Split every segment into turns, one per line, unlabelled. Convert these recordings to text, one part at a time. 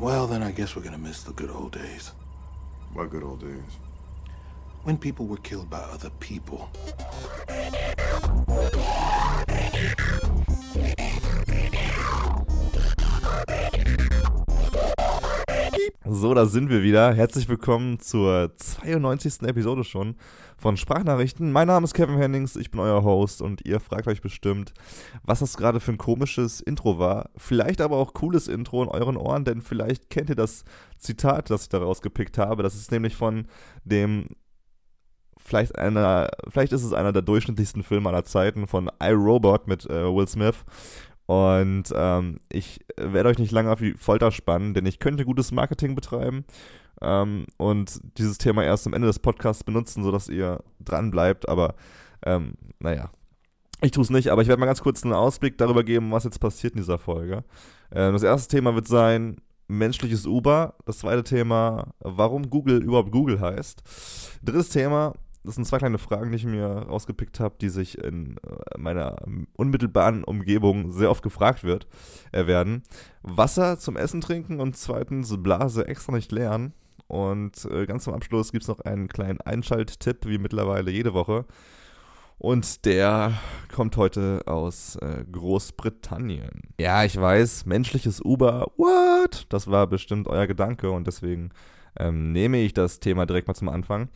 Well, then I guess we're gonna miss the good old days.
What good old days?
When people were killed by other people.
So, da sind wir wieder. Herzlich willkommen zur 92. Episode schon von Sprachnachrichten. Mein Name ist Kevin Hennings, ich bin euer Host und ihr fragt euch bestimmt, was das gerade für ein komisches Intro war. Vielleicht aber auch cooles Intro in euren Ohren, denn vielleicht kennt ihr das Zitat, das ich daraus gepickt habe. Das ist nämlich von dem vielleicht einer, vielleicht ist es einer der durchschnittlichsten Filme aller Zeiten von iRobot mit äh, Will Smith. Und ähm, ich werde euch nicht lange auf die Folter spannen, denn ich könnte gutes Marketing betreiben ähm, und dieses Thema erst am Ende des Podcasts benutzen, sodass ihr dran bleibt. Aber ähm, naja, ich tue es nicht, aber ich werde mal ganz kurz einen Ausblick darüber geben, was jetzt passiert in dieser Folge. Ähm, das erste Thema wird sein menschliches Uber. Das zweite Thema, warum Google überhaupt Google heißt. Drittes Thema, das sind zwei kleine Fragen, die ich mir rausgepickt habe, die sich in äh, meiner unmittelbaren Umgebung sehr oft gefragt wird, äh, werden. Wasser zum Essen trinken und zweitens Blase extra nicht leeren. Und äh, ganz zum Abschluss gibt es noch einen kleinen Einschalttipp, wie mittlerweile jede Woche. Und der kommt heute aus äh, Großbritannien. Ja, ich weiß, menschliches Uber, what? Das war bestimmt euer Gedanke und deswegen ähm, nehme ich das Thema direkt mal zum Anfang.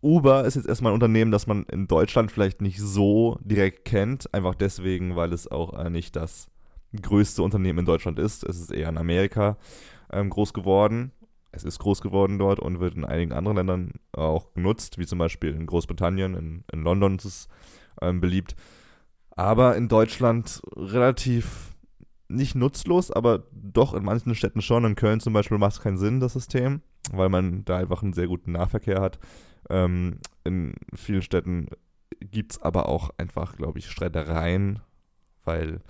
Uber ist jetzt erstmal ein Unternehmen, das man in Deutschland vielleicht nicht so direkt kennt, einfach deswegen, weil es auch äh, nicht das größte Unternehmen in Deutschland ist. Es ist eher in Amerika ähm, groß geworden. Es ist groß geworden dort und wird in einigen anderen Ländern auch genutzt, wie zum Beispiel in Großbritannien, in, in London ist es ähm, beliebt. Aber in Deutschland relativ nicht nutzlos, aber doch in manchen Städten schon. In Köln zum Beispiel macht es keinen Sinn, das System, weil man da einfach einen sehr guten Nahverkehr hat. Ähm, in vielen Städten gibt es aber auch einfach, glaube ich, Streitereien, weil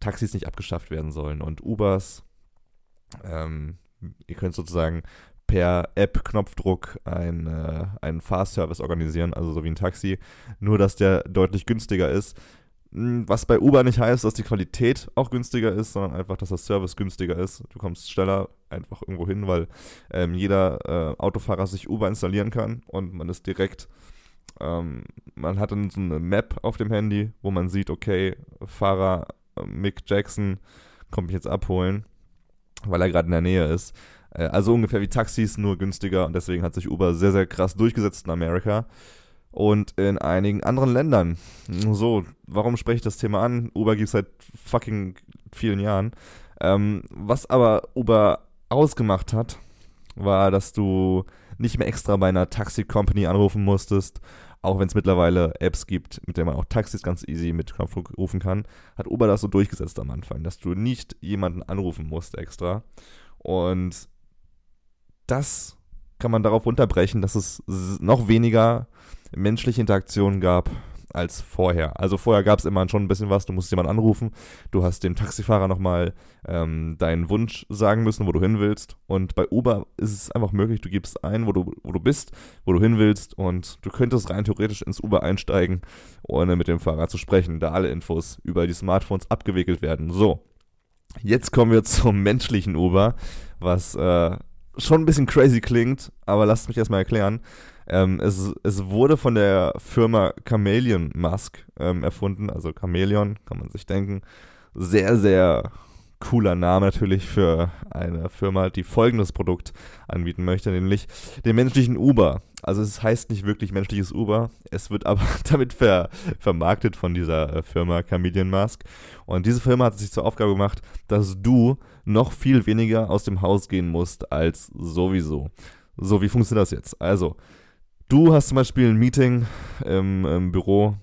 Taxis nicht abgeschafft werden sollen und Ubers. Ähm, ihr könnt sozusagen per App-Knopfdruck ein, äh, einen Fahrservice organisieren, also so wie ein Taxi, nur dass der deutlich günstiger ist. Hm, was bei Uber nicht heißt, dass die Qualität auch günstiger ist, sondern einfach, dass der Service günstiger ist. Du kommst schneller einfach irgendwo hin, weil ähm, jeder äh, Autofahrer sich Uber installieren kann und man ist direkt, ähm, man hat dann so eine Map auf dem Handy, wo man sieht, okay, Fahrer äh, Mick Jackson kommt mich jetzt abholen, weil er gerade in der Nähe ist. Äh, also ungefähr wie Taxis, nur günstiger und deswegen hat sich Uber sehr, sehr krass durchgesetzt in Amerika und in einigen anderen Ländern. So, warum spreche ich das Thema an? Uber gibt es seit fucking vielen Jahren. Ähm, was aber Uber ausgemacht hat, war, dass du nicht mehr extra bei einer Taxi-Company anrufen musstest, auch wenn es mittlerweile Apps gibt, mit denen man auch Taxis ganz easy mit rufen kann, hat Uber das so durchgesetzt am Anfang, dass du nicht jemanden anrufen musst extra. Und das kann man darauf unterbrechen, dass es noch weniger menschliche Interaktionen gab als vorher. Also vorher gab es immer schon ein bisschen was, du musst jemanden anrufen, du hast dem Taxifahrer nochmal ähm, deinen Wunsch sagen müssen, wo du hin willst. Und bei Uber ist es einfach möglich, du gibst ein, wo du, wo du bist, wo du hin willst und du könntest rein theoretisch ins Uber einsteigen, ohne mit dem Fahrer zu sprechen, da alle Infos über die Smartphones abgewickelt werden. So, jetzt kommen wir zum menschlichen Uber, was äh, schon ein bisschen crazy klingt, aber lasst mich erstmal erklären. Ähm, es, es wurde von der Firma Chameleon Mask ähm, erfunden, also Chameleon, kann man sich denken. Sehr, sehr cooler Name natürlich für eine Firma, die folgendes Produkt anbieten möchte, nämlich den menschlichen Uber. Also es heißt nicht wirklich menschliches Uber, es wird aber damit ver, vermarktet von dieser äh, Firma Chameleon Mask. Und diese Firma hat sich zur Aufgabe gemacht, dass du noch viel weniger aus dem Haus gehen musst als sowieso. So, wie funktioniert das jetzt? Also, Du hast zum Beispiel ein Meeting im, im Büro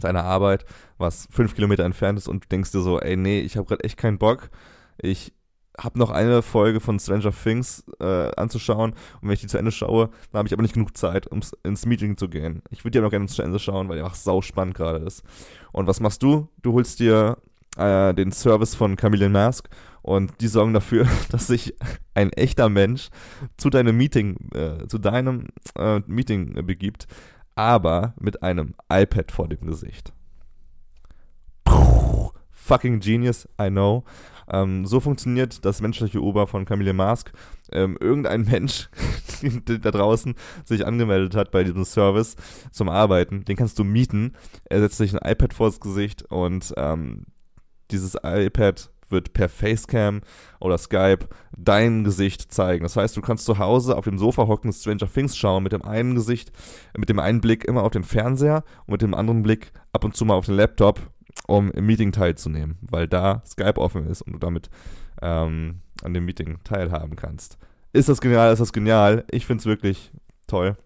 deiner Arbeit, was fünf Kilometer entfernt ist und du denkst dir so, ey, nee, ich habe gerade echt keinen Bock. Ich habe noch eine Folge von Stranger Things äh, anzuschauen und wenn ich die zu Ende schaue, dann habe ich aber nicht genug Zeit, um ins Meeting zu gehen. Ich würde aber noch gerne zu Ende schauen, weil die einfach sau spannend gerade ist. Und was machst du? Du holst dir äh, den Service von Chameleon Mask und die sorgen dafür, dass sich ein echter Mensch zu deinem Meeting, äh, zu deinem äh, Meeting begibt, aber mit einem iPad vor dem Gesicht. Puh, fucking genius, I know. Ähm, so funktioniert das menschliche Uber von Camille Mask. Ähm, irgendein Mensch da draußen sich angemeldet hat bei diesem Service zum Arbeiten, den kannst du mieten. Er setzt sich ein iPad vors Gesicht und ähm, dieses iPad wird per Facecam oder Skype dein Gesicht zeigen. Das heißt, du kannst zu Hause auf dem Sofa hocken, Stranger Things schauen, mit dem einen Gesicht, mit dem einen Blick immer auf den Fernseher und mit dem anderen Blick ab und zu mal auf den Laptop, um im Meeting teilzunehmen, weil da Skype offen ist und du damit ähm, an dem Meeting teilhaben kannst. Ist das genial? Ist das genial? Ich finde es wirklich toll.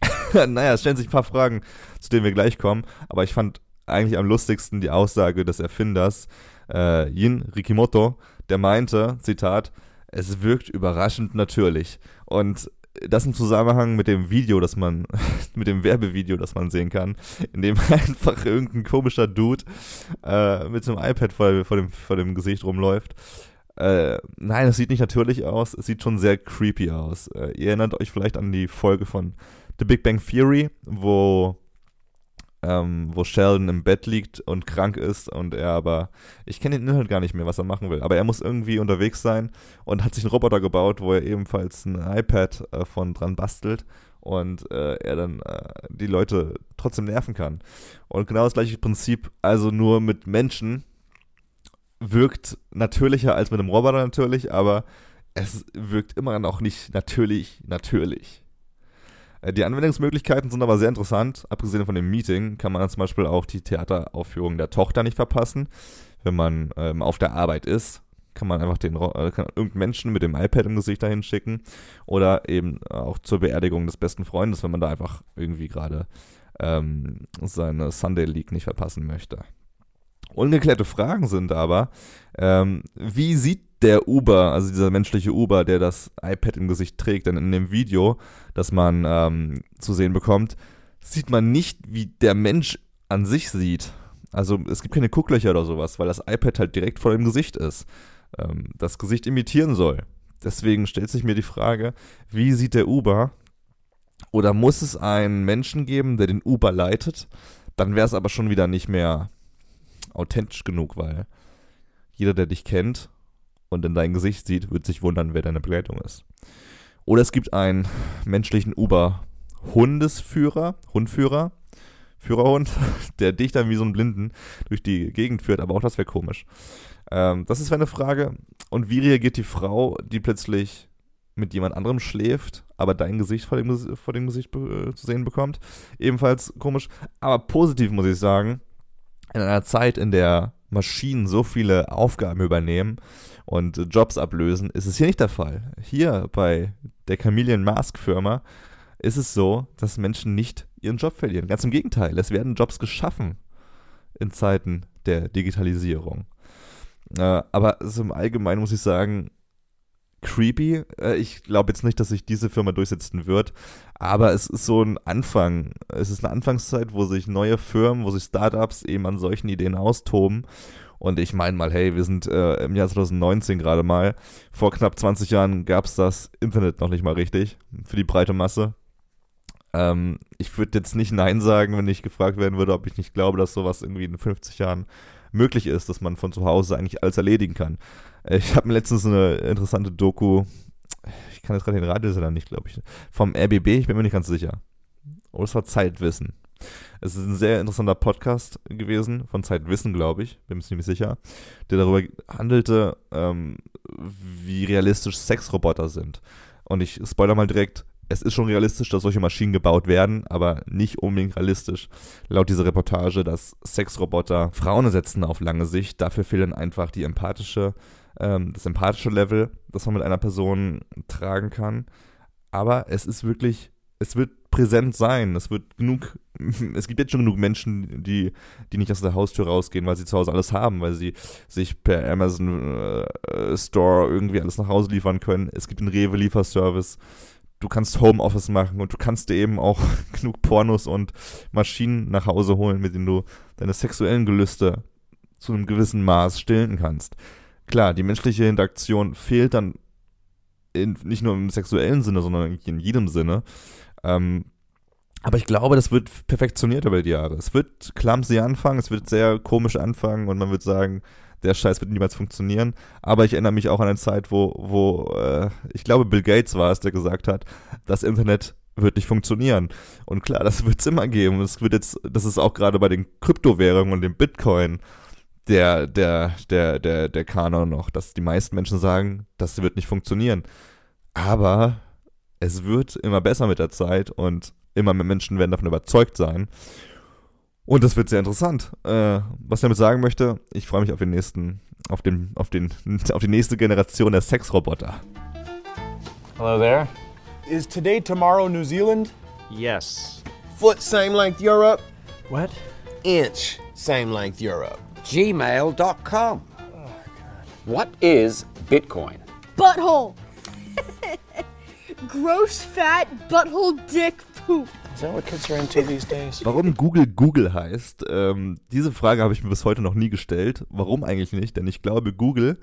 naja, es stellen sich ein paar Fragen, zu denen wir gleich kommen, aber ich fand eigentlich am lustigsten die Aussage des Erfinders, äh, Yin Rikimoto, der meinte, Zitat, es wirkt überraschend natürlich. Und das im Zusammenhang mit dem Video, das man, mit dem Werbevideo, das man sehen kann, in dem einfach irgendein komischer Dude äh, mit einem iPad vor, vor, dem, vor dem Gesicht rumläuft. Äh, nein, es sieht nicht natürlich aus, es sieht schon sehr creepy aus. Äh, ihr erinnert euch vielleicht an die Folge von The Big Bang Theory, wo ähm, wo Sheldon im Bett liegt und krank ist und er aber, ich kenne den Inhalt gar nicht mehr, was er machen will, aber er muss irgendwie unterwegs sein und hat sich einen Roboter gebaut, wo er ebenfalls ein iPad äh, von dran bastelt und äh, er dann äh, die Leute trotzdem nerven kann. Und genau das gleiche Prinzip, also nur mit Menschen, wirkt natürlicher als mit einem Roboter natürlich, aber es wirkt immer noch nicht natürlich natürlich. Äh, die Anwendungsmöglichkeiten sind aber sehr interessant. Abgesehen von dem Meeting kann man zum Beispiel auch die Theateraufführung der Tochter nicht verpassen. Wenn man ähm, auf der Arbeit ist, kann man einfach den äh, kann irgendeinen Menschen mit dem iPad im Gesicht dahin schicken. Oder eben auch zur Beerdigung des besten Freundes, wenn man da einfach irgendwie gerade ähm, seine Sunday League nicht verpassen möchte. Ungeklärte Fragen sind aber, ähm, wie sieht der Uber, also dieser menschliche Uber, der das iPad im Gesicht trägt, denn in dem Video, das man ähm, zu sehen bekommt, sieht man nicht, wie der Mensch an sich sieht. Also es gibt keine Gucklöcher oder sowas, weil das iPad halt direkt vor dem Gesicht ist, ähm, das Gesicht imitieren soll. Deswegen stellt sich mir die Frage, wie sieht der Uber? Oder muss es einen Menschen geben, der den Uber leitet? Dann wäre es aber schon wieder nicht mehr authentisch genug, weil jeder, der dich kennt und in dein Gesicht sieht, wird sich wundern, wer deine Begleitung ist. Oder es gibt einen menschlichen Uber-Hundesführer, Hundführer, Führerhund, der dich dann wie so einen Blinden durch die Gegend führt, aber auch das wäre komisch. Ähm, das ist eine Frage. Und wie reagiert die Frau, die plötzlich mit jemand anderem schläft, aber dein Gesicht vor dem, vor dem Gesicht äh, zu sehen bekommt? Ebenfalls komisch. Aber positiv muss ich sagen, in einer Zeit, in der Maschinen so viele Aufgaben übernehmen und Jobs ablösen, ist es hier nicht der Fall. Hier bei der Chameleon Mask Firma ist es so, dass Menschen nicht ihren Job verlieren. Ganz im Gegenteil, es werden Jobs geschaffen in Zeiten der Digitalisierung. Äh, aber also im Allgemeinen muss ich sagen, creepy. Äh, ich glaube jetzt nicht, dass sich diese Firma durchsetzen wird, aber es ist so ein Anfang. Es ist eine Anfangszeit, wo sich neue Firmen, wo sich Startups eben an solchen Ideen austoben. Und ich meine mal, hey, wir sind äh, im Jahr 2019 gerade mal. Vor knapp 20 Jahren gab es das Internet noch nicht mal richtig für die breite Masse. Ähm, ich würde jetzt nicht Nein sagen, wenn ich gefragt werden würde, ob ich nicht glaube, dass sowas irgendwie in 50 Jahren möglich ist, dass man von zu Hause eigentlich alles erledigen kann. Ich habe mir letztens eine interessante Doku, ich kann jetzt gerade den Radiosender nicht, glaube ich, vom RBB, ich bin mir nicht ganz sicher. Oder es war Zeitwissen. Es ist ein sehr interessanter Podcast gewesen, von Zeitwissen, glaube ich, bin mir ziemlich sicher, der darüber handelte, ähm, wie realistisch Sexroboter sind. Und ich spoiler mal direkt, es ist schon realistisch, dass solche Maschinen gebaut werden, aber nicht unbedingt realistisch. Laut dieser Reportage, dass Sexroboter Frauen ersetzen auf lange Sicht. Dafür fehlen einfach die empathische, ähm, das empathische Level, das man mit einer Person tragen kann. Aber es ist wirklich, es wird präsent sein. Es wird genug, es gibt jetzt schon genug Menschen, die, die nicht aus der Haustür rausgehen, weil sie zu Hause alles haben, weil sie sich per Amazon äh, Store irgendwie alles nach Hause liefern können. Es gibt einen Rewe-Lieferservice du kannst Homeoffice machen und du kannst dir eben auch genug Pornos und Maschinen nach Hause holen, mit denen du deine sexuellen Gelüste zu einem gewissen Maß stillen kannst. Klar, die menschliche Interaktion fehlt dann in, nicht nur im sexuellen Sinne, sondern in jedem Sinne. Ähm, Aber ich glaube, das wird perfektioniert über die Jahre. Es wird clumsy anfangen, es wird sehr komisch anfangen und man wird sagen, der Scheiß wird niemals funktionieren. Aber ich erinnere mich auch an eine Zeit, wo, wo äh, ich glaube, Bill Gates war es, der gesagt hat, das Internet wird nicht funktionieren. Und klar, das wird es immer geben. Es wird jetzt, das ist auch gerade bei den Kryptowährungen und dem Bitcoin der, der, der, der, der Kanon noch, dass die meisten Menschen sagen, das wird nicht funktionieren. Aber es wird immer besser mit der Zeit und immer mehr Menschen werden davon überzeugt sein. Und das wird sehr interessant. Äh, was ich damit sagen möchte, ich freue mich auf den nächsten, auf den, auf den, auf die nächste Generation der Sexroboter.
Hello there.
Is today tomorrow New Zealand?
Yes.
Foot same length Europe.
What?
Inch same length Europe.
gmail.com. What is Bitcoin?
Butthole. Gross, fat, butthole, dick, poop.
Warum Google Google heißt, ähm, diese Frage habe ich mir bis heute noch nie gestellt. Warum eigentlich nicht? Denn ich glaube, Google,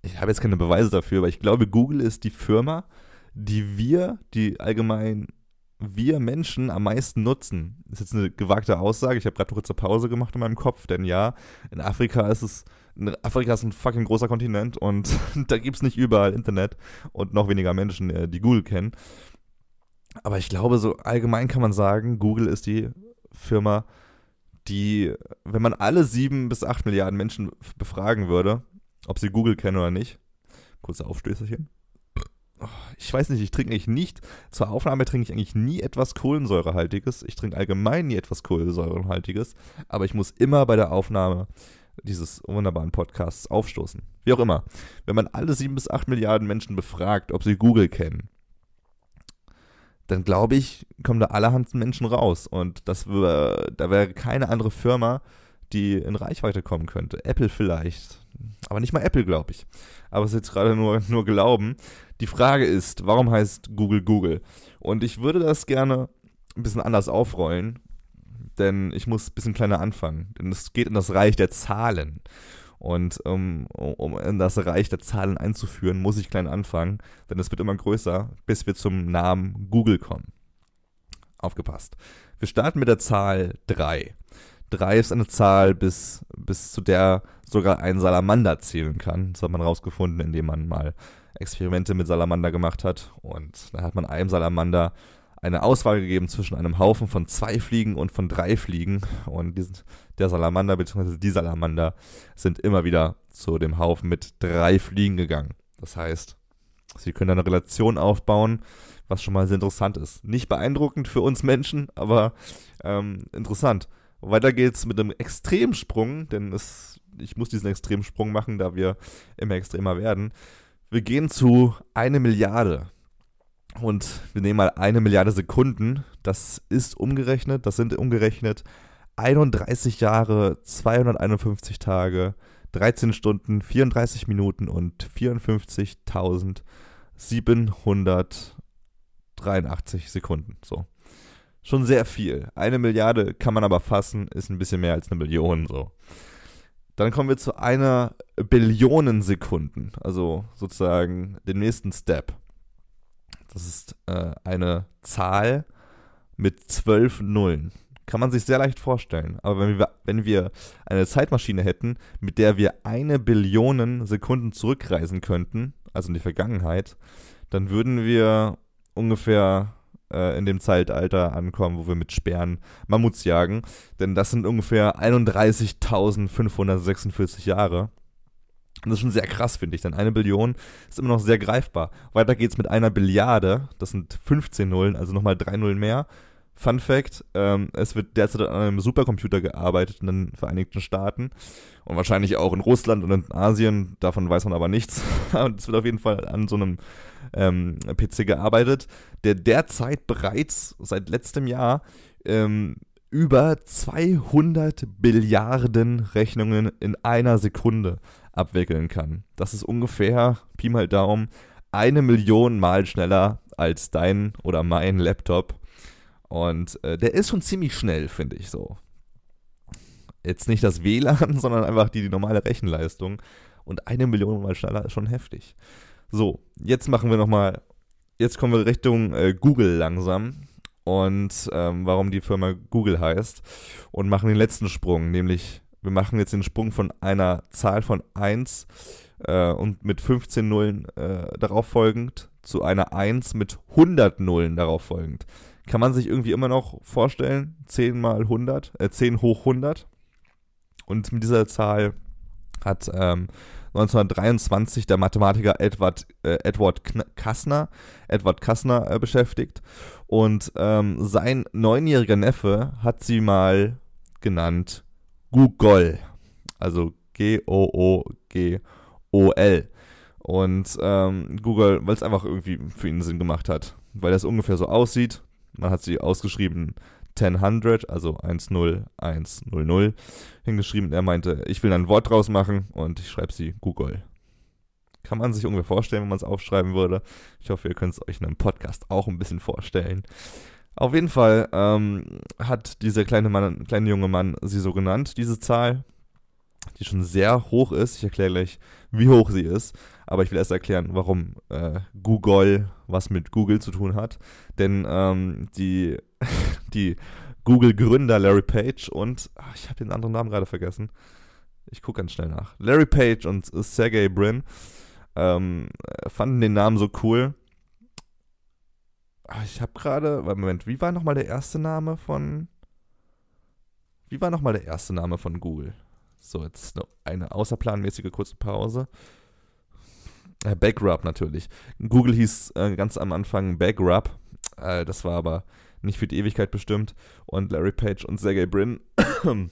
ich habe jetzt keine Beweise dafür, aber ich glaube, Google ist die Firma, die wir, die allgemein wir Menschen am meisten nutzen. Das ist jetzt eine gewagte Aussage. Ich habe gerade eine kurze Pause gemacht in meinem Kopf, denn ja, in Afrika ist es, Afrika ist ein fucking großer Kontinent und da gibt es nicht überall Internet und noch weniger Menschen, äh, die Google kennen. Aber ich glaube, so allgemein kann man sagen, Google ist die Firma, die, wenn man alle sieben bis acht Milliarden Menschen befragen würde, ob sie Google kennen oder nicht, kurze Aufstößerchen. Ich weiß nicht, ich trinke eigentlich nicht, zur Aufnahme trinke ich eigentlich nie etwas Kohlensäurehaltiges. Ich trinke allgemein nie etwas Kohlensäurehaltiges, aber ich muss immer bei der Aufnahme dieses wunderbaren Podcasts aufstoßen. Wie auch immer. Wenn man alle sieben bis acht Milliarden Menschen befragt, ob sie Google kennen, dann glaube ich, kommen da allerhand Menschen raus. Und das wär, da wäre keine andere Firma, die in Reichweite kommen könnte. Apple vielleicht. Aber nicht mal Apple, glaube ich. Aber es ist jetzt gerade nur, nur Glauben. Die Frage ist, warum heißt Google Google? Und ich würde das gerne ein bisschen anders aufrollen, denn ich muss ein bisschen kleiner anfangen. Denn es geht in das Reich der Zahlen. Und um, um in das Reich der Zahlen einzuführen, muss ich klein anfangen, denn es wird immer größer, bis wir zum Namen Google kommen. Aufgepasst. Wir starten mit der Zahl 3. 3 ist eine Zahl, bis, bis zu der sogar ein Salamander zählen kann. Das hat man rausgefunden, indem man mal Experimente mit Salamander gemacht hat. Und da hat man einem Salamander eine Auswahl gegeben zwischen einem Haufen von zwei Fliegen und von drei Fliegen. Und diesen, der Salamander bzw. die Salamander sind immer wieder zu dem Haufen mit drei Fliegen gegangen. Das heißt, sie können eine Relation aufbauen, was schon mal sehr interessant ist. Nicht beeindruckend für uns Menschen, aber ähm, interessant. Weiter geht's mit einem Extremsprung, denn es, ich muss diesen Extremsprung machen, da wir immer extremer werden. Wir gehen zu eine Milliarde. Und wir nehmen mal eine Milliarde Sekunden. Das ist umgerechnet, das sind umgerechnet 31 Jahre, 251 Tage, 13 Stunden, 34 Minuten und 54.783 Sekunden. So. Schon sehr viel. Eine Milliarde kann man aber fassen, ist ein bisschen mehr als eine Million so. Dann kommen wir zu einer Billion Sekunden, also sozusagen den nächsten Step. Das ist äh, eine Zahl mit zwölf Nullen. Kann man sich sehr leicht vorstellen. Aber wenn wir, wenn wir eine Zeitmaschine hätten, mit der wir eine Billion Sekunden zurückreisen könnten, also in die Vergangenheit, dann würden wir ungefähr äh, in dem Zeitalter ankommen, wo wir mit Sperren Mammuts jagen. Denn das sind ungefähr 31.546 Jahre. Und das ist schon sehr krass, finde ich, denn eine Billion ist immer noch sehr greifbar. Weiter geht's mit einer Billiarde, das sind 15 Nullen, also nochmal drei Nullen mehr. Fun Fact: ähm, Es wird derzeit an einem Supercomputer gearbeitet in den Vereinigten Staaten und wahrscheinlich auch in Russland und in Asien. Davon weiß man aber nichts. es wird auf jeden Fall an so einem ähm, PC gearbeitet, der derzeit bereits seit letztem Jahr ähm, über 200 Billiarden Rechnungen in einer Sekunde abwickeln kann. Das ist ungefähr, Pi mal Daumen, eine Million Mal schneller als dein oder mein Laptop. Und äh, der ist schon ziemlich schnell, finde ich so. Jetzt nicht das WLAN, sondern einfach die, die normale Rechenleistung. Und eine Million Mal schneller ist schon heftig. So, jetzt machen wir nochmal, jetzt kommen wir Richtung äh, Google langsam. und ähm, warum die Firma Google heißt und machen den letzten Sprung, nämlich wir machen jetzt den Sprung von einer Zahl von 1 äh, und mit 15 Nullen äh, darauf folgend zu einer 1 mit 100 Nullen darauf folgend. Kann man sich irgendwie immer noch vorstellen, 10 mal 100, äh, 10 hoch 100. Und mit dieser Zahl hat ähm, 1923 der Mathematiker Edward, äh, Edward Kastner, Edward Kastner äh, beschäftigt. Und ähm, sein neunjähriger Neffe hat sie mal genannt Google. Also G-O-O-G-O-L. Und ähm, Google, weil es einfach irgendwie für ihn Sinn gemacht hat. Weil das ungefähr so aussieht. Man hat sie ausgeschrieben 1000, also 10100 hingeschrieben. Er meinte, ich will ein Wort draus machen und ich schreibe sie Google. Kann man sich ungefähr vorstellen, wenn man es aufschreiben würde. Ich hoffe, ihr könnt es euch in einem Podcast auch ein bisschen vorstellen. Auf jeden Fall ähm, hat dieser kleine, Mann, kleine junge Mann sie so genannt, diese Zahl, die schon sehr hoch ist. Ich erkläre gleich, wie hoch sie ist. Aber ich will erst erklären, warum äh, Google was mit Google zu tun hat. Denn ähm, die, die Google-Gründer Larry Page und, ach, ich habe den anderen Namen gerade vergessen. Ich gucke ganz schnell nach. Larry Page und Sergey Brin ähm, fanden den Namen so cool. Ach, ich habe gerade, Moment, wie war nochmal der erste Name von, wie war nochmal der erste Name von Google? So, jetzt eine außerplanmäßige kurze Pause. Äh, Backrub natürlich. Google hieß äh, ganz am Anfang Backrub. Äh, das war aber nicht für die Ewigkeit bestimmt. Und Larry Page und Sergey Brin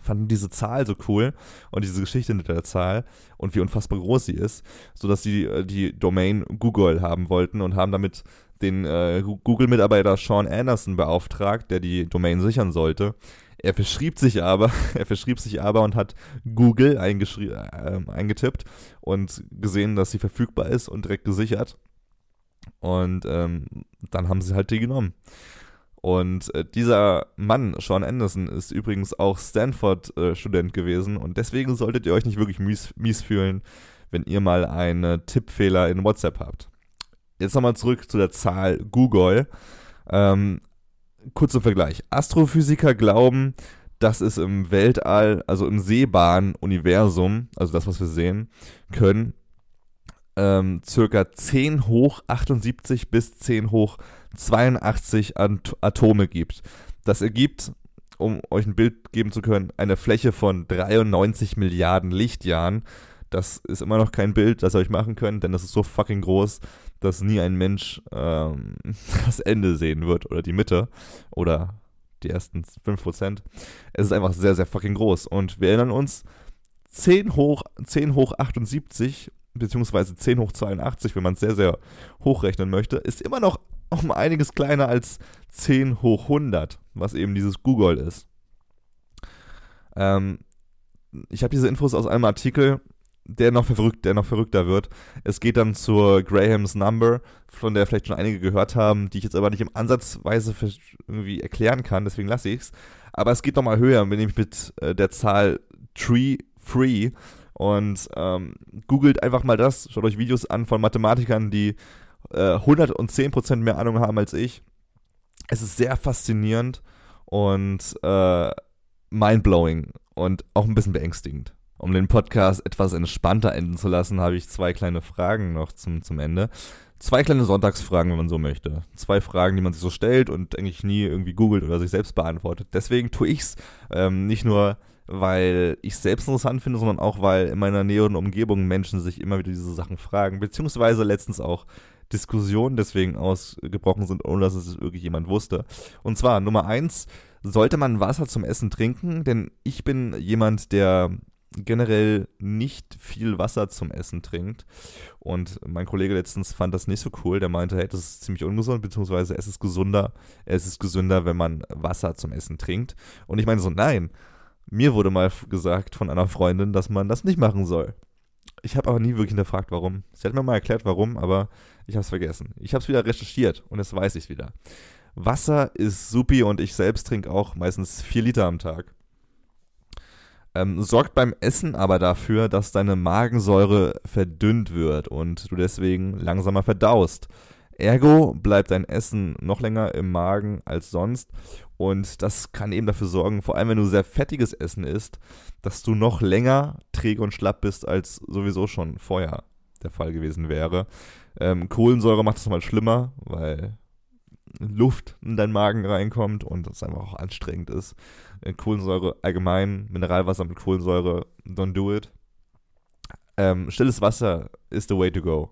fanden diese Zahl so cool und diese Geschichte hinter der Zahl und wie unfassbar groß sie ist, sodass sie die Domain Google haben wollten und haben damit den äh, Google-Mitarbeiter Sean Anderson beauftragt, der die Domain sichern sollte. Er verschrieb sich aber, er verschrieb sich aber und hat Google äh, eingetippt und gesehen, dass sie verfügbar ist und direkt gesichert. Und ähm, dann haben sie halt die genommen. Und äh, dieser Mann, Sean Anderson, ist übrigens auch Stanford-Student äh, gewesen. Und deswegen solltet ihr euch nicht wirklich mies, mies fühlen, wenn ihr mal einen Tippfehler in WhatsApp habt. Jetzt nochmal zurück zu der Zahl Google. Ähm, kurzer Vergleich. Astrophysiker glauben, dass es im Weltall, also im sehbaren Universum, also das, was wir sehen können, ähm, circa 10 hoch 78 bis 10 hoch 82 At Atome gibt. Das ergibt, um euch ein Bild geben zu können, eine Fläche von 93 Milliarden Lichtjahren. Das ist immer noch kein Bild, das ihr euch machen könnt, denn das ist so fucking groß, dass nie ein Mensch ähm, das Ende sehen wird oder die Mitte oder die ersten 5%. Es ist einfach sehr, sehr fucking groß. Und wir erinnern uns, 10 hoch, 10 hoch 78 beziehungsweise 10 hoch 82, wenn man es sehr, sehr hochrechnen möchte, ist immer noch um einiges kleiner als 10 hoch 100, was eben dieses Google ist. Ähm, ich habe diese Infos aus einem Artikel der noch verrückt, der noch verrückter wird. Es geht dann zur Graham's Number, von der vielleicht schon einige gehört haben, die ich jetzt aber nicht im Ansatzweise irgendwie erklären kann, deswegen lasse ich es. Aber es geht nochmal höher, nämlich mit äh, der Zahl Tree Free. Und ähm, googelt einfach mal das, schaut euch Videos an von Mathematikern, die äh, 110% mehr Ahnung haben als ich. Es ist sehr faszinierend und äh, mindblowing und auch ein bisschen beängstigend. Um den Podcast etwas entspannter enden zu lassen, habe ich zwei kleine Fragen noch zum, zum Ende. Zwei kleine Sonntagsfragen, wenn man so möchte. Zwei Fragen, die man sich so stellt und eigentlich nie irgendwie googelt oder sich selbst beantwortet. Deswegen tue ich es ähm, nicht nur, weil ich es selbst interessant finde, sondern auch, weil in meiner näheren Umgebung Menschen sich immer wieder diese Sachen fragen, beziehungsweise letztens auch Diskussionen deswegen ausgebrochen sind, ohne dass es wirklich jemand wusste. Und zwar Nummer eins, sollte man Wasser zum Essen trinken? Denn ich bin jemand, der generell nicht viel Wasser zum Essen trinkt. Und mein Kollege letztens fand das nicht so cool. Der meinte, hey, das ist ziemlich ungesund, beziehungsweise es ist gesunder, es ist gesünder, wenn man Wasser zum Essen trinkt. Und ich meine so, nein, mir wurde mal gesagt von einer Freundin, dass man das nicht machen soll. Ich habe aber nie wirklich hinterfragt, warum. Sie hat mir mal erklärt, warum, aber ich habe es vergessen. Ich habe es wieder recherchiert und jetzt weiß ich wieder. Wasser ist supi und ich selbst trinke auch meistens vier Liter am Tag. Ähm, sorgt beim Essen aber dafür, dass deine Magensäure verdünnt wird und du deswegen langsamer verdaust. Ergo bleibt dein Essen noch länger im Magen als sonst und das kann eben dafür sorgen, vor allem wenn du sehr fettiges Essen isst, dass du noch länger träge und schlapp bist, als sowieso schon vorher der Fall gewesen wäre. Ähm, Kohlensäure macht es nochmal schlimmer, weil Luft in deinen Magen reinkommt und es einfach auch anstrengend ist. Äh, Kohlensäure allgemein, Mineralwasser mit Kohlensäure, don't do it. Ähm, stilles Wasser is the way to go.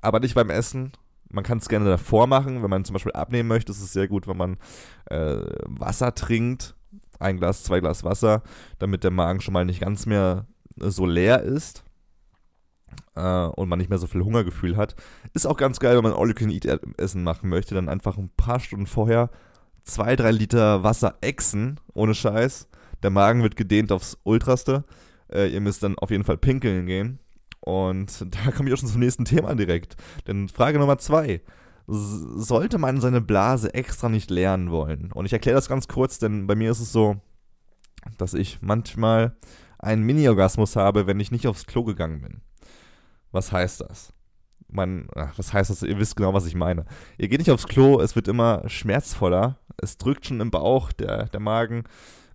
Aber nicht beim Essen. Man kann es gerne davor machen, wenn man zum Beispiel abnehmen möchte. ist Es sehr gut, wenn man äh, Wasser trinkt. Ein Glas, zwei Glas Wasser, damit der Magen schon mal nicht ganz mehr so leer ist äh, und man nicht mehr so viel Hungergefühl hat. Ist auch ganz geil, wenn man All-You-Can-Eat-Essen machen möchte, dann einfach ein paar Stunden vorher zwei, drei Liter Wasser exen, ohne Scheiß. Der Magen wird gedehnt aufs Ultraste. Äh, ihr müsst dann auf jeden Fall pinkeln gehen. Und da komme ich auch schon zum nächsten Thema direkt. Denn Frage Nummer zwei. Sollte man seine Blase extra nicht lernen wollen? Und ich erkläre das ganz kurz, denn bei mir ist es so, dass ich manchmal einen Mini-Orgasmus habe, wenn ich nicht aufs Klo gegangen bin. Was heißt das? Man, ach, was heißt das? Ihr wisst genau, was ich meine. Ihr geht nicht aufs Klo, es wird immer schmerzvoller. Es drückt schon im Bauch, der, der Magen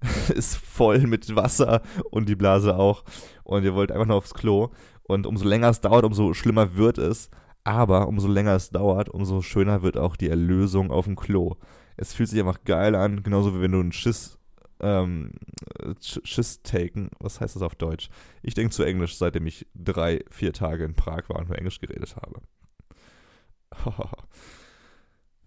ist voll mit Wasser und die Blase auch. Und ihr wollt einfach nur aufs Klo. Und umso länger es dauert, umso schlimmer wird es. Aber umso länger es dauert, umso schöner wird auch die Erlösung auf dem Klo. Es fühlt sich einfach geil an, genauso wie wenn du einen Schiss, ähm, Schiss taken. Was heißt das auf Deutsch? Ich denke zu Englisch, seitdem ich drei, vier Tage in Prag war und nur Englisch geredet habe.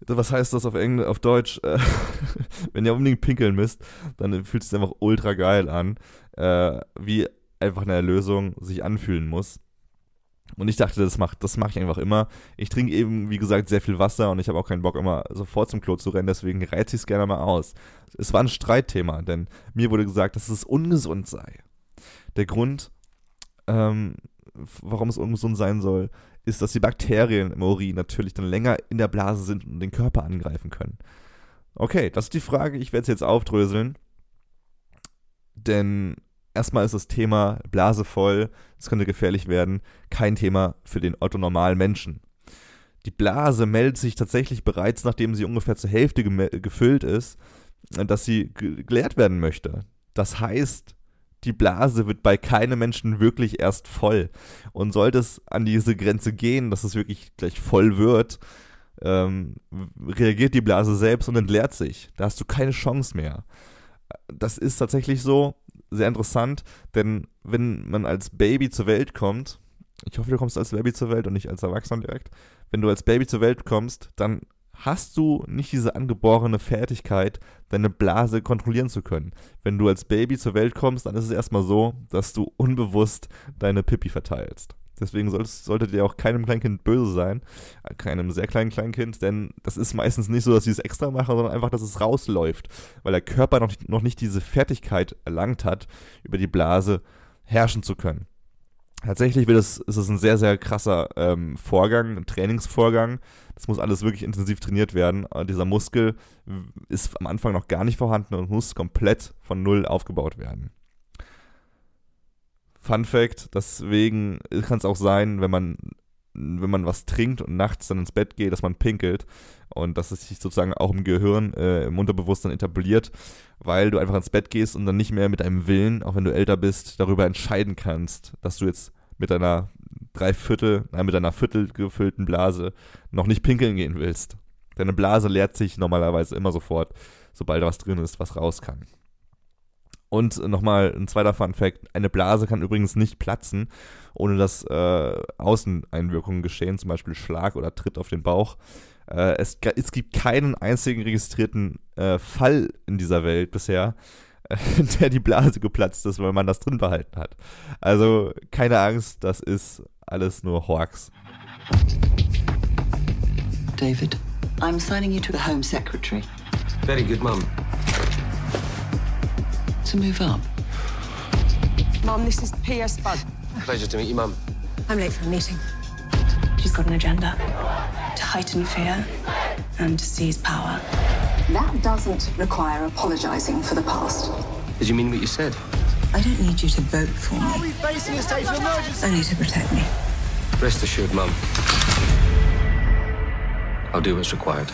Was heißt das auf Englisch, auf Deutsch? Wenn ihr unbedingt pinkeln müsst, dann fühlt es sich einfach ultra geil an, äh, wie einfach eine Erlösung sich anfühlen muss. Und ich dachte, das mache das mach ich einfach immer. Ich trinke eben, wie gesagt, sehr viel Wasser und ich habe auch keinen Bock, immer sofort zum Klo zu rennen, deswegen reize ich es gerne mal aus. Es war ein Streitthema, denn mir wurde gesagt, dass es ungesund sei. Der Grund, ähm, warum es ungesund sein soll, ist, dass die Bakterien im Urin natürlich dann länger in der Blase sind und den Körper angreifen können. Okay, das ist die Frage, ich werde es jetzt aufdröseln. Denn erstmal ist das Thema Blase voll, es könnte gefährlich werden, kein Thema für den Otto normalen Menschen. Die Blase meldet sich tatsächlich bereits, nachdem sie ungefähr zur Hälfte gefüllt ist, dass sie geleert werden möchte. Das heißt, die Blase wird bei keinem Menschen wirklich erst voll. Und sollte es an diese Grenze gehen, dass es wirklich gleich voll wird, ähm, reagiert die Blase selbst und entleert sich. Da hast du keine Chance mehr. Das ist tatsächlich so, sehr interessant, denn wenn man als Baby zur Welt kommt, ich hoffe, du kommst als Baby zur Welt und nicht als Erwachsener direkt, wenn du als Baby zur Welt kommst, dann hast du nicht diese angeborene Fertigkeit, deine Blase kontrollieren zu können. Wenn du als Baby zur Welt kommst, dann ist es erstmal so, dass du unbewusst deine Pipi verteilst. Deswegen solltet ihr auch keinem Kleinkind böse sein, äh, keinem sehr kleinen Kleinkind, denn das ist meistens nicht so, dass sie es extra machen, sondern einfach, dass es rausläuft, weil der Körper noch nicht, noch nicht diese Fertigkeit erlangt hat, über die Blase herrschen zu können. Tatsächlich wird es, ist es ein sehr, sehr krasser ähm, Vorgang, ein Trainingsvorgang. Das muss alles wirklich intensiv trainiert werden. Aber dieser Muskel ist am Anfang noch gar nicht vorhanden und muss komplett von Null aufgebaut werden. Fun Fact, deswegen kann es auch sein, wenn man, wenn man was trinkt und nachts dann ins Bett geht, dass man pinkelt und dass es sich sozusagen auch im Gehirn, äh, im Unterbewusstsein etabliert, weil du einfach ins Bett gehst und dann nicht mehr mit deinem Willen, auch wenn du älter bist, darüber entscheiden kannst, dass du jetzt mit deiner Dreiviertel, nein, mit deiner Viertel gefüllten Blase noch nicht pinkeln gehen willst. Deine Blase leert sich normalerweise immer sofort, sobald was drin ist, was raus kann. Und nochmal ein zweiter Fun Fact: Eine Blase kann übrigens nicht platzen, ohne dass äh, Außeneinwirkungen geschehen, zum Beispiel Schlag oder Tritt auf den Bauch. Äh, es, es, gibt keinen einzigen registrierten äh, Fall in dieser Welt bisher, äh, der die Blase geplatzt ist, weil man das drin behalten hat. Also keine Angst, das ist alles nur Horks.
David, I'm signing you to the Home Secretary.
Very good, Mum.
To move up.
Mum, this is P.S. Bud.
Pleasure to meet you, Mum.
I'm late for a meeting. She's got an agenda to heighten fear and to seize power.
That doesn't require apologizing for the past.
Did you mean what you said?
I don't need you to vote for me.
Are we facing a state of
Only to protect me.
Rest assured, Mum. I'll do what's required.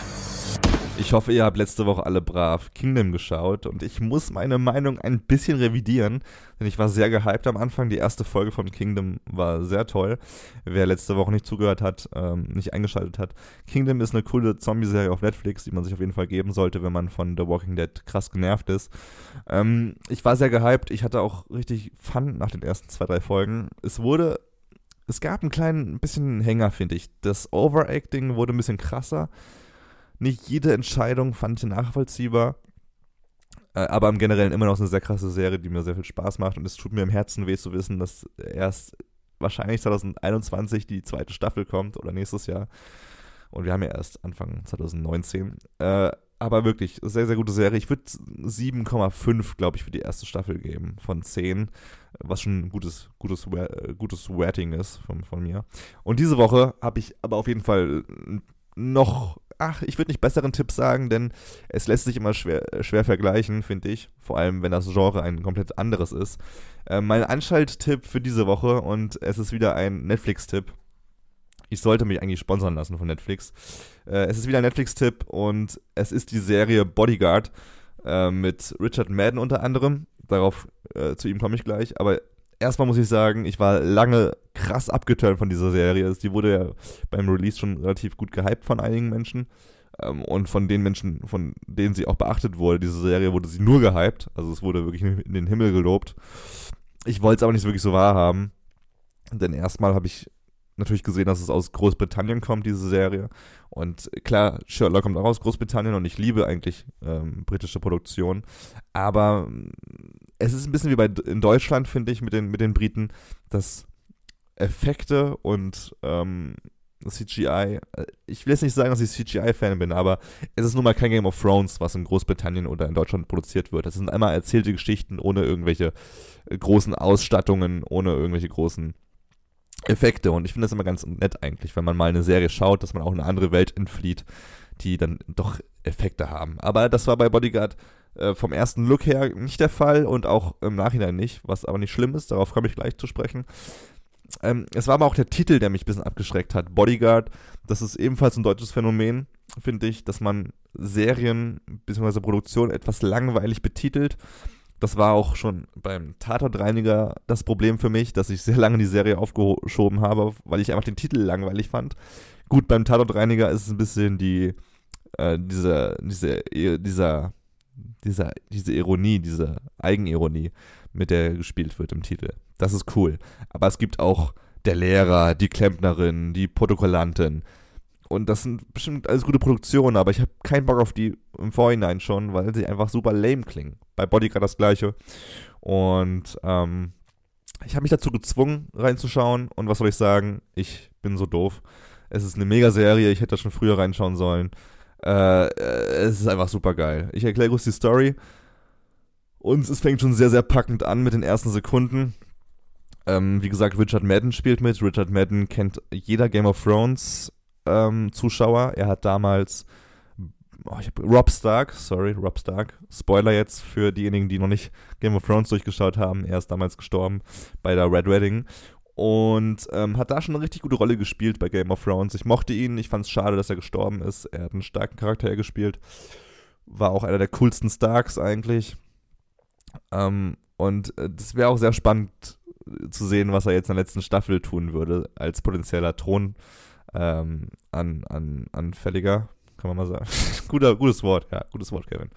Ich hoffe, ihr habt letzte Woche alle brav Kingdom geschaut und ich muss meine Meinung ein bisschen revidieren, denn ich war sehr gehypt am Anfang. Die erste Folge von Kingdom war sehr toll. Wer letzte Woche nicht zugehört hat, ähm, nicht eingeschaltet hat. Kingdom ist eine coole Zombie-Serie auf Netflix, die man sich auf jeden Fall geben sollte, wenn man von The Walking Dead krass genervt ist. Ähm, ich war sehr gehypt. Ich hatte auch richtig Fun nach den ersten zwei, drei Folgen. Es wurde es gab einen kleinen ein bisschen Hänger, finde ich. Das Overacting wurde ein bisschen krasser. Nicht jede Entscheidung fand ich nachvollziehbar. Äh, aber im Generellen immer noch eine sehr krasse Serie, die mir sehr viel Spaß macht. Und es tut mir im Herzen weh zu wissen, dass erst wahrscheinlich 2021 die zweite Staffel kommt oder nächstes Jahr. Und wir haben ja erst Anfang 2019. Äh, aber wirklich, sehr, sehr gute Serie. Ich würde 7,5, glaube ich, für die erste Staffel geben von 10, was schon ein gutes, gutes, äh, gutes Rating ist von, von mir. Und diese Woche habe ich aber auf jeden Fall noch, ach, ich würde nicht besseren Tipps sagen, denn es lässt sich immer schwer, schwer vergleichen, finde ich. Vor allem, wenn das Genre ein komplett anderes ist. Äh, mein Anschalttipp für diese Woche und es ist wieder ein Netflix-Tipp ich sollte mich eigentlich sponsern lassen von Netflix. Äh, es ist wieder ein Netflix-Tipp und es ist die Serie Bodyguard äh, mit Richard Madden unter anderem. Darauf, äh, zu ihm komme ich gleich. Aber erstmal muss ich sagen, ich war lange krass abgeturnt von dieser Serie. Also die wurde ja beim Release schon relativ gut gehypt von einigen Menschen. Ähm, und von den Menschen, von denen sie auch beachtet wurde, diese Serie wurde sie nur gehypt. Also es wurde wirklich in den Himmel gelobt. Ich wollte es aber nicht wirklich so wahrhaben. Denn erstmal habe ich natürlich gesehen, dass es aus Großbritannien kommt, diese Serie. Und klar, Sherlock kommt auch aus Großbritannien und ich liebe eigentlich ähm, britische Produktion. Aber mm, es ist ein bisschen wie bei in Deutschland, finde ich, mit den, mit den Briten, dass Effekte und ähm, CGI, ich will jetzt nicht sagen, dass ich CGI-Fan bin, aber es ist nun mal kein Game of Thrones, was in Großbritannien oder in Deutschland produziert wird. Es sind einmal erzählte Geschichten ohne irgendwelche äh, großen Ausstattungen, ohne irgendwelche großen Effekte. Und ich finde das immer ganz nett eigentlich, wenn man mal eine Serie schaut, dass man auch eine andere Welt entflieht, die dann doch Effekte haben. Aber das war bei Bodyguard äh, vom ersten Look her nicht der Fall und auch im Nachhinein nicht, was aber nicht schlimm ist, darauf komme ich gleich zu sprechen. Ähm, es war aber auch der Titel, der mich ein bisschen abgeschreckt hat. Bodyguard, das ist ebenfalls ein deutsches Phänomen, finde ich, dass man Serien bzw. Produktion etwas langweilig betitelt das war auch schon beim Tatortreiniger das Problem für mich, dass ich sehr lange die Serie aufgeschoben habe, weil ich einfach den Titel langweilig fand. Gut, beim Tatortreiniger ist es ein bisschen die, äh, diese, diese, dieser, dieser, diese Ironie, diese Eigenironie, mit der gespielt wird im Titel. Das ist cool. Aber es gibt auch der Lehrer, die Klempnerin, die Protokollantin, und das sind bestimmt alles gute Produktionen, aber ich habe keinen Bock auf die im Vorhinein schon, weil sie einfach super lame klingen. Bei Bodyguard das gleiche. Und ähm, ich habe mich dazu gezwungen, reinzuschauen. Und was soll ich sagen? Ich bin so doof. Es ist eine Mega-Serie, ich hätte da schon früher reinschauen sollen. Äh, äh es ist einfach super geil. Ich erkläre kurz die Story. Und es fängt schon sehr, sehr packend an mit den ersten Sekunden. Ähm, wie gesagt, Richard Madden spielt mit. Richard Madden kennt jeder Game of Thrones ähm, Zuschauer. Er hat damals oh, hab, Rob Stark, sorry, Rob Stark. Spoiler jetzt für diejenigen, die noch nicht Game of Thrones durchgeschaut haben. Er ist damals gestorben bei der Red Wedding und ähm, hat da schon eine richtig gute Rolle gespielt bei Game of Thrones. Ich mochte ihn, ich fand es schade, dass er gestorben ist. Er hat einen starken Charakter gespielt. War auch einer der coolsten Starks eigentlich. Ähm, und äh, das wäre auch sehr spannend äh, zu sehen, was er jetzt in der letzten Staffel tun würde, als potenzieller Thron ähm, an, an, anfälliger, kann man mal sagen. Guter, gutes Wort, ja, gutes Wort, Kevin.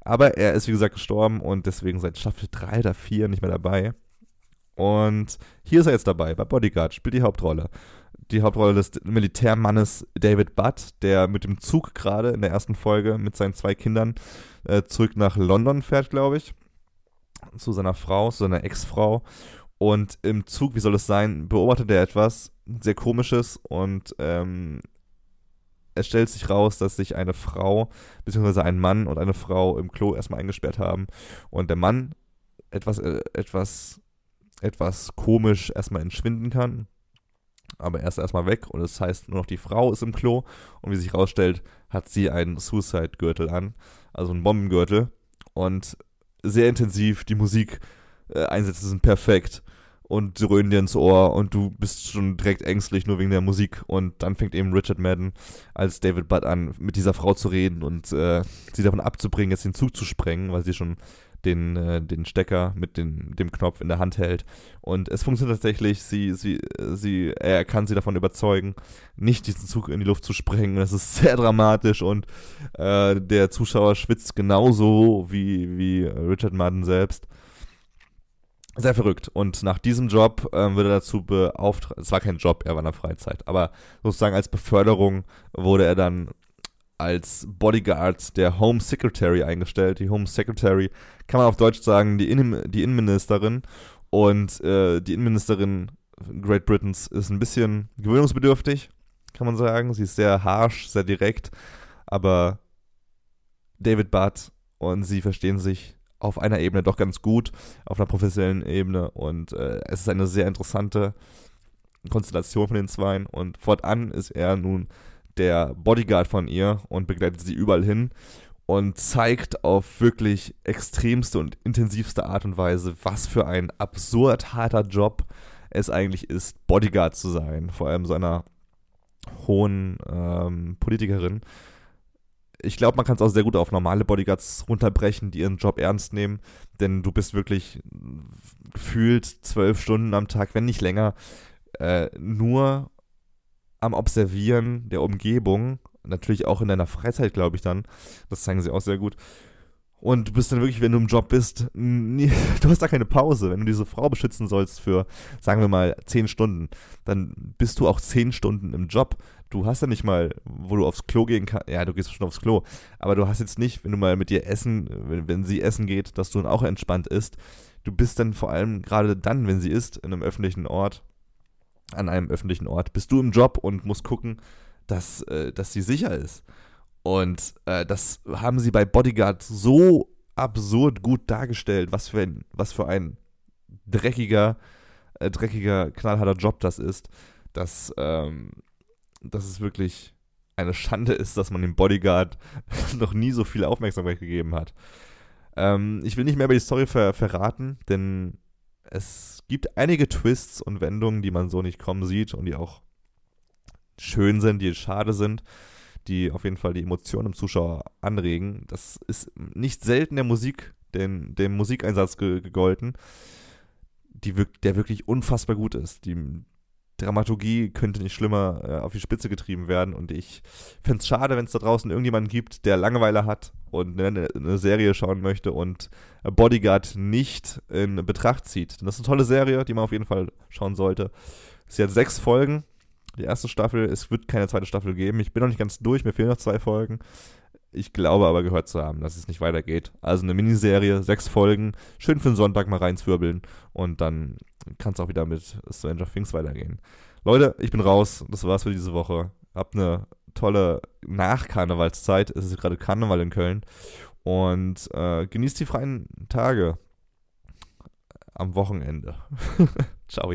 Aber er ist, wie gesagt, gestorben und deswegen seit Staffel 3 oder 4 nicht mehr dabei. Und hier ist er jetzt dabei, bei Bodyguard, spielt die Hauptrolle. Die Hauptrolle des Militärmannes David Butt, der mit dem Zug gerade in der ersten Folge mit seinen zwei Kindern äh, zurück nach London fährt, glaube ich. Zu seiner Frau, zu seiner Ex-Frau. Und im Zug, wie soll es sein, beobachtet er etwas sehr komisches und ähm, es stellt sich raus, dass sich eine Frau, beziehungsweise ein Mann und eine Frau im Klo erstmal eingesperrt haben und der Mann etwas, äh, etwas, etwas komisch erstmal entschwinden kann. Aber er ist erstmal weg und es das heißt nur noch die Frau ist im Klo und wie sich rausstellt, hat sie einen Suicide-Gürtel an, also einen Bombengürtel und sehr intensiv, die Musik äh, Einsätze sind perfekt. Und dröhnen dir ins Ohr und du bist schon direkt ängstlich nur wegen der Musik. Und dann fängt eben Richard Madden als David Budd an, mit dieser Frau zu reden und äh, sie davon abzubringen, jetzt den Zug zu sprengen, weil sie schon den, äh, den Stecker mit den, dem Knopf in der Hand hält. Und es funktioniert tatsächlich, sie, sie, sie, er kann sie davon überzeugen, nicht diesen Zug in die Luft zu sprengen. Das ist sehr dramatisch und äh, der Zuschauer schwitzt genauso wie, wie Richard Madden selbst. Sehr verrückt. Und nach diesem Job ähm, wird er dazu beauftragt, es war kein Job, er war in der Freizeit, aber sozusagen als Beförderung wurde er dann als Bodyguard der Home Secretary eingestellt. Die Home Secretary kann man auf Deutsch sagen, die, Innen die Innenministerin. Und äh, die Innenministerin Great Britains ist ein bisschen gewöhnungsbedürftig, kann man sagen. Sie ist sehr harsh, sehr direkt, aber David Budd und sie verstehen sich auf einer Ebene doch ganz gut, auf einer professionellen Ebene und äh, es ist eine sehr interessante Konstellation von den Zweien und fortan ist er nun der Bodyguard von ihr und begleitet sie überall hin und zeigt auf wirklich extremste und intensivste Art und Weise, was für ein absurd harter Job es eigentlich ist, Bodyguard zu sein, vor allem so einer hohen ähm, Politikerin. Ich glaube, man kann es auch sehr gut auf normale Bodyguards runterbrechen, die ihren Job ernst nehmen, denn du bist wirklich gefühlt zwölf Stunden am Tag, wenn nicht länger, äh, nur am Observieren der Umgebung, natürlich auch in deiner Freizeit, glaube ich dann. Das zeigen sie auch sehr gut. Und du bist dann wirklich, wenn du im Job bist, nie, du hast da keine Pause. Wenn du diese Frau beschützen sollst für, sagen wir mal, zehn Stunden, dann bist du auch zehn Stunden im Job. Du hast ja nicht mal, wo du aufs Klo gehen kannst. Ja, du gehst schon aufs Klo. Aber du hast jetzt nicht, wenn du mal mit ihr essen, wenn, wenn sie essen geht, dass du dann auch entspannt isst. Du bist dann vor allem gerade dann, wenn sie isst, in einem öffentlichen Ort, an einem öffentlichen Ort, bist du im Job und musst gucken, dass, äh, dass sie sicher ist. Und äh, das haben sie bei Bodyguard so absurd gut dargestellt, was für ein, was für ein dreckiger, äh, dreckiger, knallharter Job das ist, dass, ähm, dass es wirklich eine Schande ist, dass man dem Bodyguard noch nie so viel Aufmerksamkeit gegeben hat. Ähm, ich will nicht mehr über die Story ver verraten, denn es gibt einige Twists und Wendungen, die man so nicht kommen sieht und die auch schön sind, die schade sind, die auf jeden Fall die Emotionen im Zuschauer anregen. Das ist nicht selten der Musik, den, dem Musikeinsatz ge gegolten, die, der wirklich unfassbar gut ist. Die Dramaturgie könnte nicht schlimmer äh, auf die Spitze getrieben werden und ich fände es schade, wenn es da draußen irgendjemanden gibt, der Langeweile hat und eine, eine, Serie schauen möchte und Bodyguard nicht in Betracht zieht. Das ist eine tolle Serie, die man auf jeden Fall schauen sollte. Sie hat sechs Folgen. Die erste Staffel, es wird keine zweite Staffel geben. Ich bin noch nicht ganz durch, mir fehlen noch zwei Folgen. Ich glaube aber gehört zu haben, dass es nicht weitergeht. Also eine Miniserie, sechs Folgen, schön für den Sonntag mal reinzwirbeln und dann kann es auch wieder mit Stranger Things weitergehen. Leute, ich bin raus. Das war's für diese Woche. Habt eine tolle Nachkarnevalszeit. Es ist gerade Karneval in Köln. Und äh, genießt die freien Tage am Wochenende. Ciao.